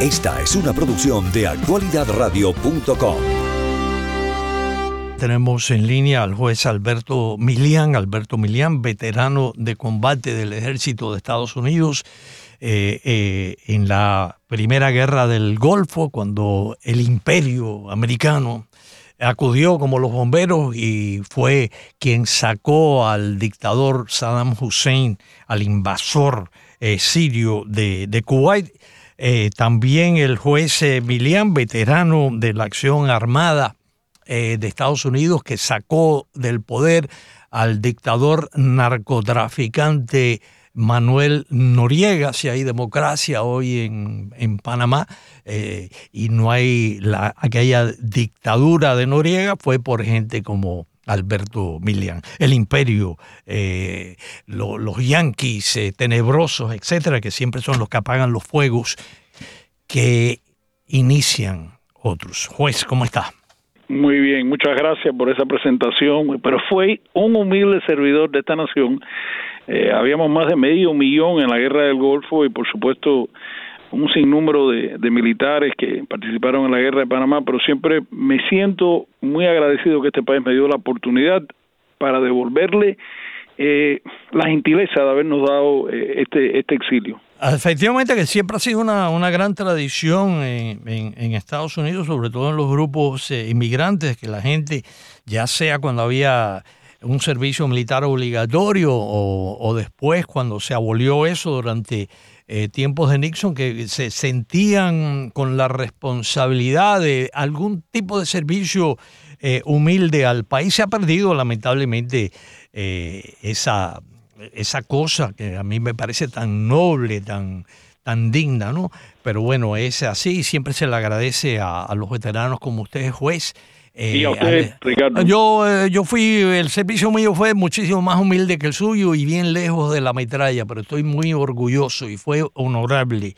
Esta es una producción de actualidadradio.com. Tenemos en línea al juez Alberto Milian, Alberto Milian, veterano de combate del ejército de Estados Unidos eh, eh, en la primera guerra del Golfo, cuando el imperio americano acudió como los bomberos y fue quien sacó al dictador Saddam Hussein, al invasor eh, sirio de, de Kuwait. También el juez Milian, veterano de la acción armada eh, de Estados Unidos que sacó del poder al dictador narcotraficante Manuel Noriega, si hay democracia hoy en, Panamá eh, y no hay la, aquella dictadura de Noriega, fue por gente como Alberto Milian. El imperio, eh, los yanquis tenebrosos, etcétera, que siempre son los que apagan los fuegos que inician otros. Juez, ¿cómo está? Muy bien, muchas gracias por esa presentación, pero fue un humilde servidor de esta nación. Eh, habíamos más de medio millón en la guerra del Golfo y por supuesto un sinnúmero de, de militares que participaron en la guerra de Panamá, pero siempre me siento muy agradecido que este país me dio la oportunidad para devolverle eh, la gentileza de habernos dado eh, este, este exilio. Efectivamente que siempre ha sido una, una gran tradición en, en, Estados Unidos, sobre todo en los grupos eh, inmigrantes, que la gente, ya sea cuando había un servicio militar obligatorio o, o después cuando se abolió eso durante eh, tiempos de Nixon, que se sentían con la responsabilidad de algún tipo de servicio eh, humilde al país. Se ha perdido lamentablemente esa esa cosa que a mí me parece tan noble, tan, tan digna, ¿no? Pero bueno, es así, siempre se le agradece a, los veteranos como usted, juez. Y a eh, usted, Ricardo. Yo, eh, yo fui, el servicio mío fue muchísimo más humilde que el suyo y bien lejos de la metralla, pero estoy muy orgulloso y fue honorable.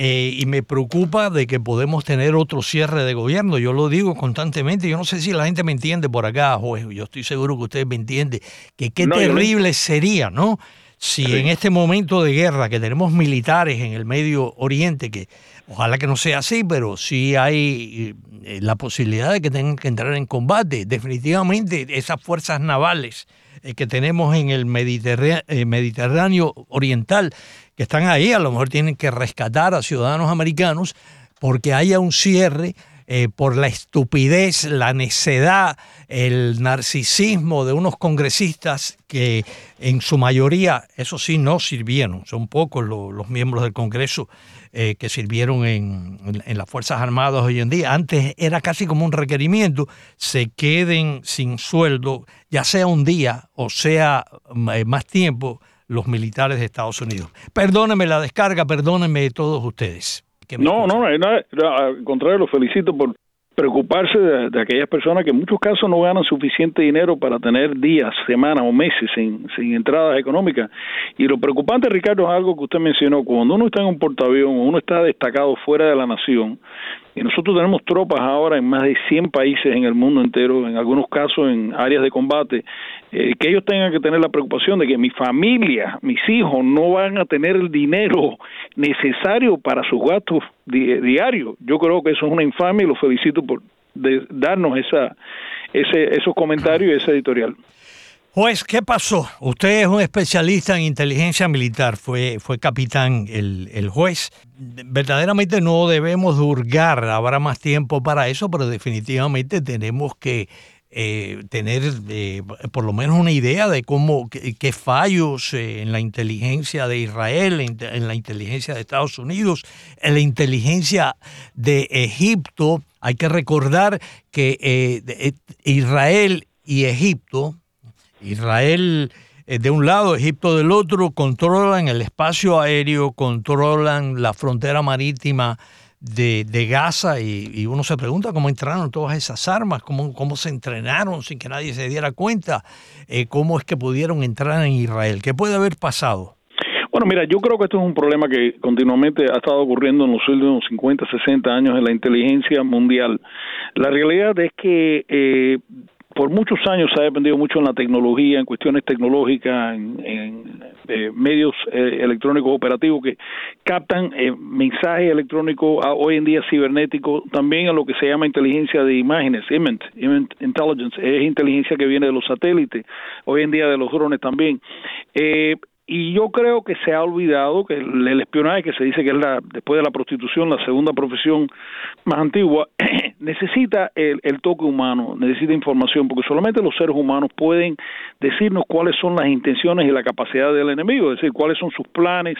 Eh, y me preocupa de que podemos tener otro cierre de gobierno. Yo lo digo constantemente. Yo no sé si la gente me entiende por acá, juez. Yo estoy seguro que usted me entiende. Que qué terrible sería, ¿no? Si en este momento de guerra que tenemos militares en el Medio Oriente, que ojalá que no sea así, pero sí hay eh, la posibilidad de que tengan que entrar en combate. Definitivamente esas fuerzas navales eh, que tenemos en el Mediterráneo Oriental que están ahí, a lo mejor tienen que rescatar a ciudadanos americanos porque haya un cierre eh, por la estupidez, la necedad, el narcisismo de unos congresistas que en su mayoría, eso sí, no sirvieron. Son pocos los, miembros del Congreso eh, que sirvieron en, en, las Fuerzas Armadas hoy en día. Antes era casi como un requerimiento, se queden sin sueldo, ya sea un día o sea eh, más tiempo los militares de Estados Unidos. Perdónenme la descarga, perdónenme todos ustedes. No, no, al contrario, lo felicito por preocuparse de, aquellas personas que en muchos casos no ganan suficiente dinero para tener días, semanas o meses sin, sin entradas económicas. Y lo preocupante, Ricardo, es algo que usted mencionó, cuando uno está en un portaavión, uno está destacado fuera de la nación, y nosotros tenemos tropas ahora en más de 100 países en el mundo entero, en algunos casos en áreas de combate, eh, que ellos tengan que tener la preocupación de que mi familia, mis hijos, no van a tener el dinero necesario para sus gastos diarios. Yo creo que eso es una infamia y lo felicito por darnos esa, ese, esos comentarios y ese editorial. Juez, ¿qué pasó? Usted es un especialista en inteligencia militar, fue, fue capitán el, el juez. Verdaderamente no debemos hurgar, habrá más tiempo para eso, pero definitivamente tenemos que eh, tener eh, por lo menos una idea de cómo, qué, fallos eh, en la inteligencia de Israel, en, la inteligencia de Estados Unidos, en la inteligencia de Egipto. Hay que recordar que Israel y Egipto Israel de un lado, Egipto del otro, controlan el espacio aéreo, controlan la frontera marítima de, Gaza y, uno se pregunta cómo entraron todas esas armas, cómo, cómo se entrenaron sin que nadie se diera cuenta, eh, cómo es que pudieron entrar en Israel, qué puede haber pasado. Bueno, mira, yo creo que esto es un problema que continuamente ha estado ocurriendo en los últimos 50, 60 años en la inteligencia mundial. La realidad es que eh, por muchos años se ha dependido mucho en la tecnología, en cuestiones tecnológicas, en, eh, medios eh, electrónicos operativos que captan eh, mensajes electrónicos hoy en día cibernéticos, también a lo que se llama inteligencia de imágenes, image, intelligence, es inteligencia que viene de los satélites, hoy en día de los drones también. Eh, y yo creo que se ha olvidado que el, espionaje, que se dice que es la, después de la prostitución, la segunda profesión más antigua, necesita el, toque humano, necesita información, porque solamente los seres humanos pueden decirnos cuáles son las intenciones y la capacidad del enemigo, es decir, cuáles son sus planes,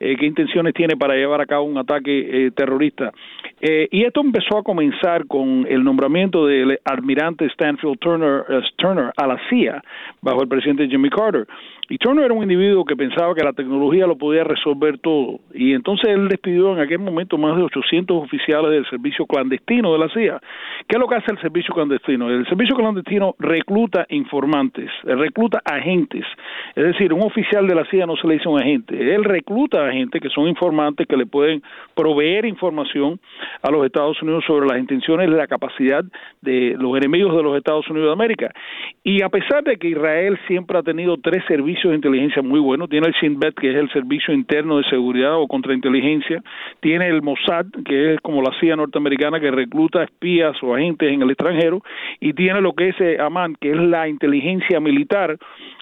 eh, qué intenciones tiene para llevar a cabo un ataque eh, terrorista. Eh, y esto empezó a comenzar con el nombramiento del almirante Stanfield Turner, Turner a la CIA bajo el presidente Jimmy Carter. Y Turner era un individuo que pensaba que la tecnología lo podía resolver todo. Y entonces él despidió en aquel momento más de 800 oficiales del servicio clandestino de la CIA. ¿Qué es lo que hace el servicio clandestino? El servicio clandestino recluta informantes, recluta agentes. Es decir, un oficial de la CIA no se le dice un agente. Él recluta agentes que son informantes que le pueden proveer información a los Estados Unidos sobre las intenciones y la capacidad de los enemigos de los Estados Unidos de América. Y a pesar de que Israel siempre ha tenido tres servicios de inteligencia muy Tiene el Shin Bet, que es el Servicio Interno de Seguridad o Contrainteligencia. Tiene el Mossad, que es como la CIA norteamericana que recluta espías o agentes en el extranjero. Y tiene lo que es eh, AMAN, que es la inteligencia militar.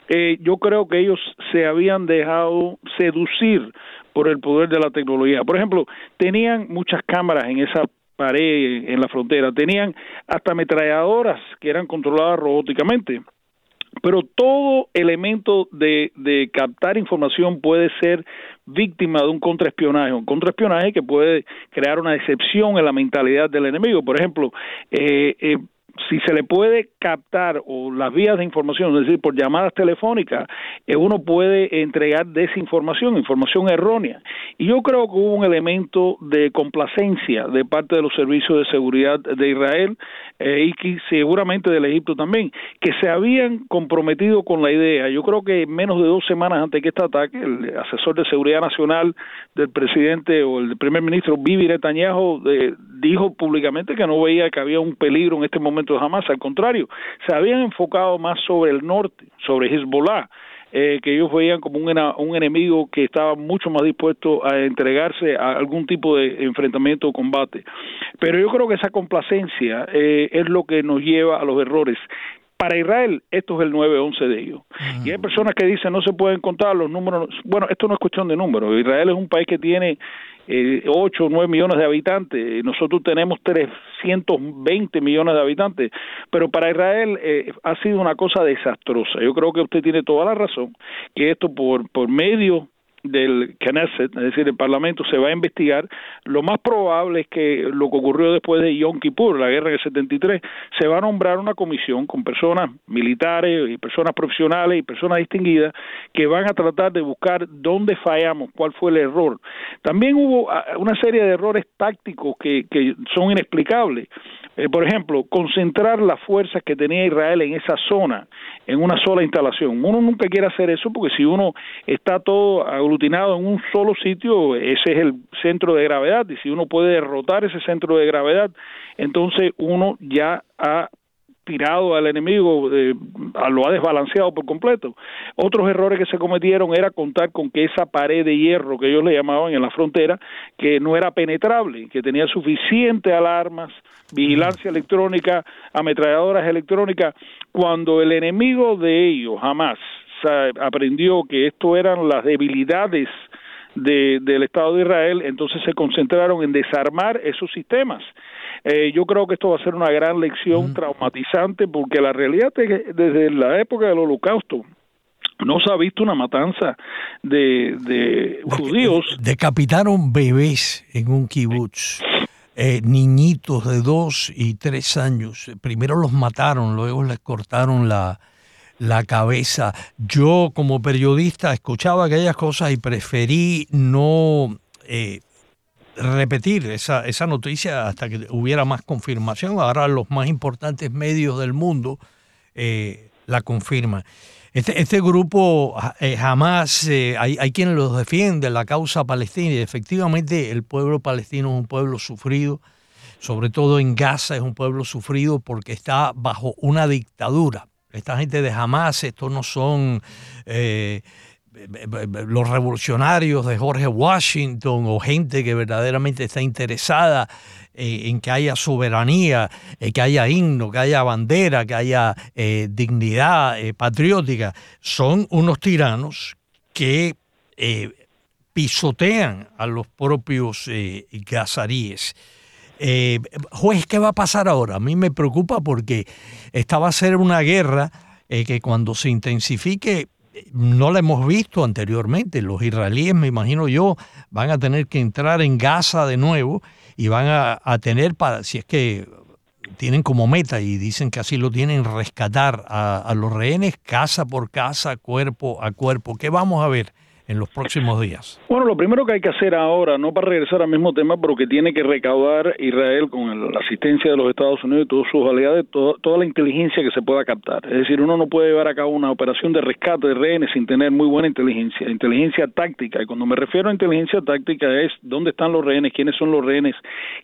Eh, yo creo que ellos se habían dejado seducir por el poder de la tecnología. Por ejemplo, tenían muchas cámaras en esa pared en la frontera, tenían hasta ametralladoras que eran controladas robóticamente pero todo elemento de, de captar información puede ser víctima de un contraespionaje, un contraespionaje que puede crear una decepción en la mentalidad del enemigo. Por ejemplo, eh, eh, si se le puede captar o las vías de información, es decir, por llamadas telefónicas, eh, uno puede entregar desinformación, información errónea. Y yo creo que hubo un elemento de complacencia de parte de los servicios de seguridad de Israel eh, y que seguramente del Egipto también, que se habían comprometido con la idea. Yo creo que menos de dos semanas antes que este ataque, el asesor de seguridad nacional del presidente o el primer ministro Bibi Netanyahu eh, dijo públicamente que no veía que había un peligro en este momento jamás, al contrario, se habían enfocado más sobre el norte, sobre Hezbollah, eh, que ellos veían como un, un enemigo que estaba mucho más dispuesto a entregarse a algún tipo de enfrentamiento o combate. Pero yo creo que esa complacencia eh, es lo que nos lleva a los errores. Para Israel, esto es el 9-11 de ellos. Y hay personas que dicen no se pueden contar los números. Bueno, esto no es cuestión de números. Israel es un país que tiene eh, 8 o 9 millones de habitantes, nosotros tenemos 320 millones de habitantes, pero para Israel eh, ha sido una cosa desastrosa. Yo creo que usted tiene toda la razón, que esto por, por medio del Knesset, es decir, el Parlamento, se va a investigar, lo más probable es que lo que ocurrió después de Yom Kippur, la guerra del 73, se va a nombrar una comisión con personas militares y personas profesionales y personas distinguidas que van a tratar de buscar dónde fallamos, cuál fue el error. También hubo ah, una serie de errores tácticos que, que son inexplicables. Eh, por ejemplo, concentrar las fuerzas que tenía Israel en esa zona, en una sola instalación. Uno nunca quiere hacer eso porque si uno está todo aglutinado en un solo sitio, ese es el centro de gravedad y si uno puede derrotar ese centro de gravedad, entonces uno ya ha tirado al enemigo, eh, lo ha desbalanceado por completo. Otros errores que se cometieron era contar con que esa pared de hierro que ellos le llamaban en la frontera, que no era penetrable, que tenía suficiente alarmas, vigilancia electrónica, ametralladoras electrónicas, cuando el enemigo de ellos jamás aprendió que esto eran las debilidades del Estado de Israel, entonces se concentraron en desarmar esos sistemas. Eh, yo creo que esto va a ser una gran lección traumatizante porque la realidad es que desde la época del holocausto no se ha visto una matanza de, judíos. Decapitaron bebés en un kibutz. Eh, niñitos de dos y tres años. Primero los mataron, luego les cortaron la, la cabeza. Yo como periodista escuchaba aquellas cosas y preferí no eh, repetir esa, esa noticia hasta que hubiera más confirmación. Ahora los más importantes medios del mundo eh, la confirman. Este, este grupo eh, jamás, hay, hay quienes los defienden, la causa palestina, y efectivamente el pueblo palestino es un pueblo sufrido, sobre todo en Gaza, es un pueblo sufrido porque está bajo una dictadura. Esta gente de Hamas, estos no son eh, los revolucionarios de Jorge Washington o gente que verdaderamente está interesada eh, en que haya soberanía, eh, que haya himno, que haya bandera, que haya dignidad patriótica. Son unos tiranos que pisotean a los propios gazaríes. Eh, juez, ¿qué va a pasar ahora? A mí me preocupa porque esta va a ser una guerra eh, que cuando se intensifique no la hemos visto anteriormente. Los israelíes, me imagino yo, van a tener que entrar en Gaza de nuevo y van a, tener, para, si es que tienen como meta y dicen que así lo tienen, rescatar a, a los rehenes casa por casa, cuerpo a cuerpo. ¿Qué vamos a ver? En los próximos días? Bueno, lo primero que hay que hacer ahora, no para regresar al mismo tema, pero que tiene que recaudar Israel con la asistencia de los Estados Unidos y todos sus aliados, toda la inteligencia que se pueda captar. Es decir, uno no puede llevar a cabo una operación de rescate de rehenes sin tener muy buena inteligencia, inteligencia táctica. Y cuando me refiero a inteligencia táctica es dónde están los rehenes, quiénes son los rehenes,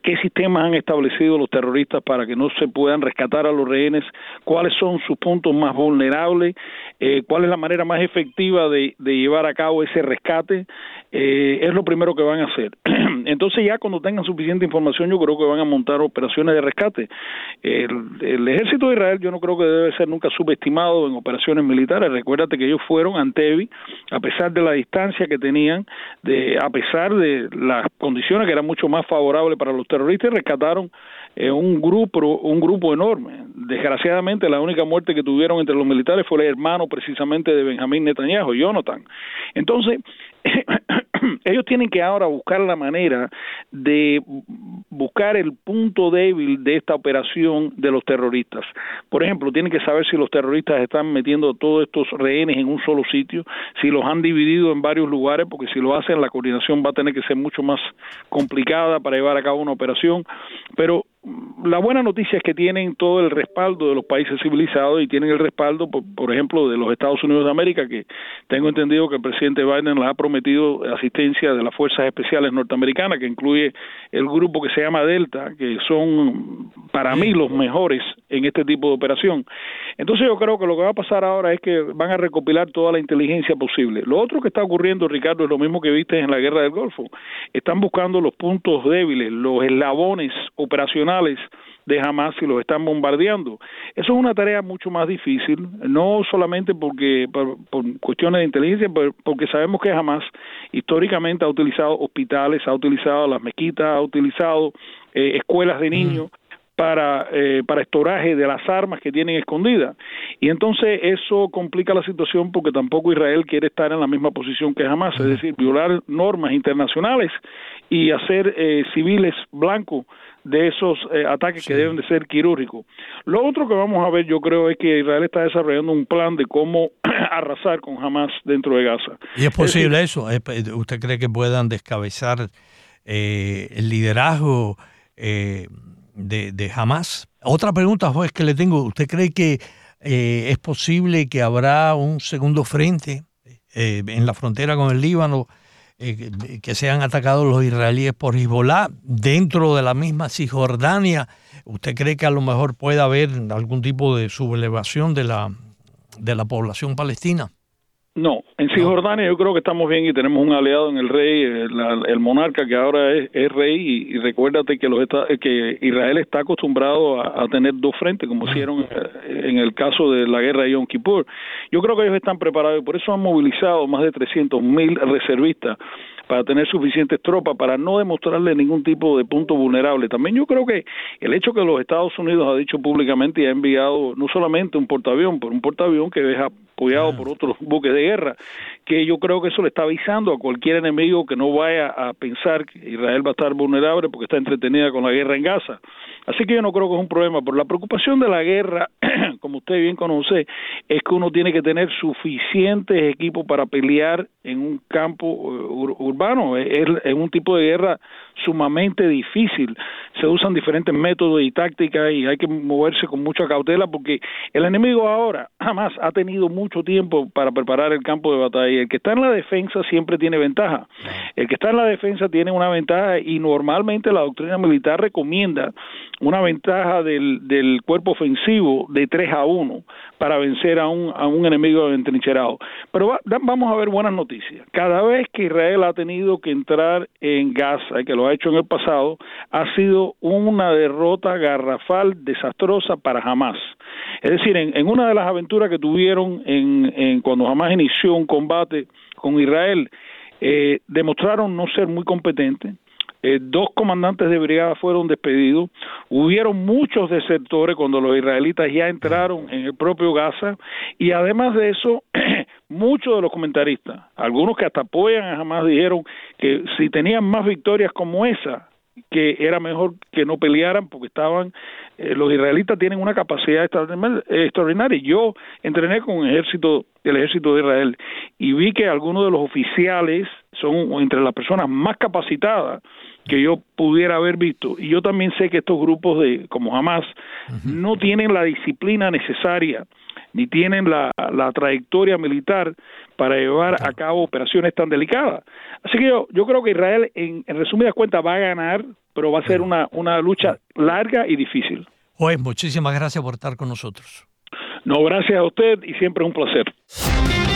qué sistemas han establecido los terroristas para que no se puedan rescatar a los rehenes, cuáles son sus puntos más vulnerables, eh, cuál es la manera más efectiva de, de llevar a cabo ese ese rescate eh, es lo primero que van a hacer. Entonces ya cuando tengan suficiente información yo creo que van a montar operaciones de rescate. El, ejército de Israel yo no creo que debe ser nunca subestimado en operaciones militares. Recuérdate que ellos fueron a Antevi a pesar de la distancia que tenían, de a pesar de las condiciones que eran mucho más favorables para los terroristas, rescataron eh, un grupo un grupo enorme. Desgraciadamente la única muerte que tuvieron entre los militares fue el hermano precisamente de Benjamín Netanyahu, Jonathan. Entonces, ellos tienen que ahora buscar la manera de buscar el punto débil de esta operación de los terroristas. Por ejemplo, tienen que saber si los terroristas están metiendo todos estos rehenes en un solo sitio, si los han dividido en varios lugares, porque si lo hacen la coordinación va a tener que ser mucho más complicada para llevar a cabo una operación. Pero la buena noticia es que tienen todo el respaldo de los países civilizados y tienen el respaldo, por, ejemplo, de los Estados Unidos de América, que tengo entendido que el presidente Biden les ha prometido asistencia de las fuerzas especiales norteamericanas, que incluye el grupo que se llama Delta, que son para mí los mejores en este tipo de operación. Entonces yo creo que lo que va a pasar ahora es que van a recopilar toda la inteligencia posible. Lo otro que está ocurriendo, Ricardo, es lo mismo que viste en la guerra del Golfo. Están buscando los puntos débiles, los eslabones operacionales de Hamas y los están bombardeando. Eso es una tarea mucho más difícil, no solamente porque por, cuestiones de inteligencia, porque sabemos que Hamas históricamente ha utilizado hospitales, ha utilizado las mezquitas, ha utilizado eh, escuelas de niños. Para, eh, para estoraje de las armas que tienen escondidas. Y entonces eso complica la situación porque tampoco Israel quiere estar en la misma posición que Hamas, es decir, violar normas internacionales y hacer eh, civiles blancos de esos eh, ataques que deben de ser quirúrgicos. Lo otro que vamos a ver, yo creo, es que Israel está desarrollando un plan de cómo arrasar con Hamas dentro de Gaza. ¿Y es posible eso? ¿Usted cree que puedan descabezar eh, el liderazgo eh, de, de, Hamas? Otra pregunta, juez, que le tengo. ¿Usted cree que es posible que habrá un segundo frente en la frontera con el Líbano? Eh, que sean atacados los israelíes por Hezbollah dentro de la misma Cisjordania. ¿Usted cree que a lo mejor puede haber algún tipo de sublevación de la, de la población palestina? No, en Cisjordania yo creo que estamos bien y tenemos un aliado en el rey, el, monarca que ahora es, rey y, recuérdate que los que Israel está acostumbrado a, tener dos frentes como hicieron eh, en el caso de la guerra de Yom Kippur. Yo creo que ellos están preparados y por eso han movilizado más de 300 mil reservistas para tener suficientes tropas, para no demostrarle ningún tipo de punto vulnerable. También yo creo que el hecho que los Estados Unidos ha dicho públicamente y ha enviado no solamente un portaavión, pero un portaavión que deja apoyado por otros buques de guerra, que yo creo que eso le está avisando a cualquier enemigo que no vaya a pensar que Israel va a estar vulnerable porque está entretenida con la guerra en Gaza. Así que yo no creo que es un problema, pero la preocupación de la guerra como usted bien conoce, es que uno tiene que tener suficientes equipos para pelear en un campo uh, urbano. Es, es un tipo de guerra sumamente difícil. Se usan diferentes métodos y tácticas y hay que moverse con mucha cautela porque el enemigo ahora jamás ha tenido mucho tiempo para preparar el campo de batalla. El que está en la defensa siempre tiene ventaja. El que está en la defensa tiene una ventaja y normalmente la doctrina militar recomienda una ventaja del, del cuerpo ofensivo de 3 a 1 para vencer a un, a un enemigo entrincherado. Pero vamos a ver buenas noticias. Cada vez que Israel ha tenido que entrar en Gaza, que lo ha hecho en el pasado, ha sido una derrota garrafal, desastrosa para Hamas. Es decir, en, en una de las aventuras que tuvieron en, en cuando Hamas inició un combate con Israel, eh, demostraron no ser muy competentes, eh, dos comandantes de brigada fueron despedidos, hubieron muchos desertores cuando los israelitas ya entraron en el propio Gaza. Y además de eso, muchos de los comentaristas, algunos que hasta apoyan a Hamas dijeron que si tenían más victorias como esa, que era mejor que no pelearan porque estaban eh, los israelitas tienen una capacidad extraordinaria. Yo entrené con el ejército el ejército de Israel y vi que algunos de los oficiales son entre las personas más capacitadas que yo pudiera haber visto. Y yo también sé que estos grupos de como Hamas no tienen la disciplina necesaria ni tienen la, la trayectoria militar para llevar a cabo operaciones tan delicadas. Así que yo, yo creo que Israel, en, en resumidas cuentas, va a ganar, pero va a ser una, una lucha larga y difícil. Juez, muchísimas gracias por estar con nosotros. No, gracias a usted y siempre es un placer.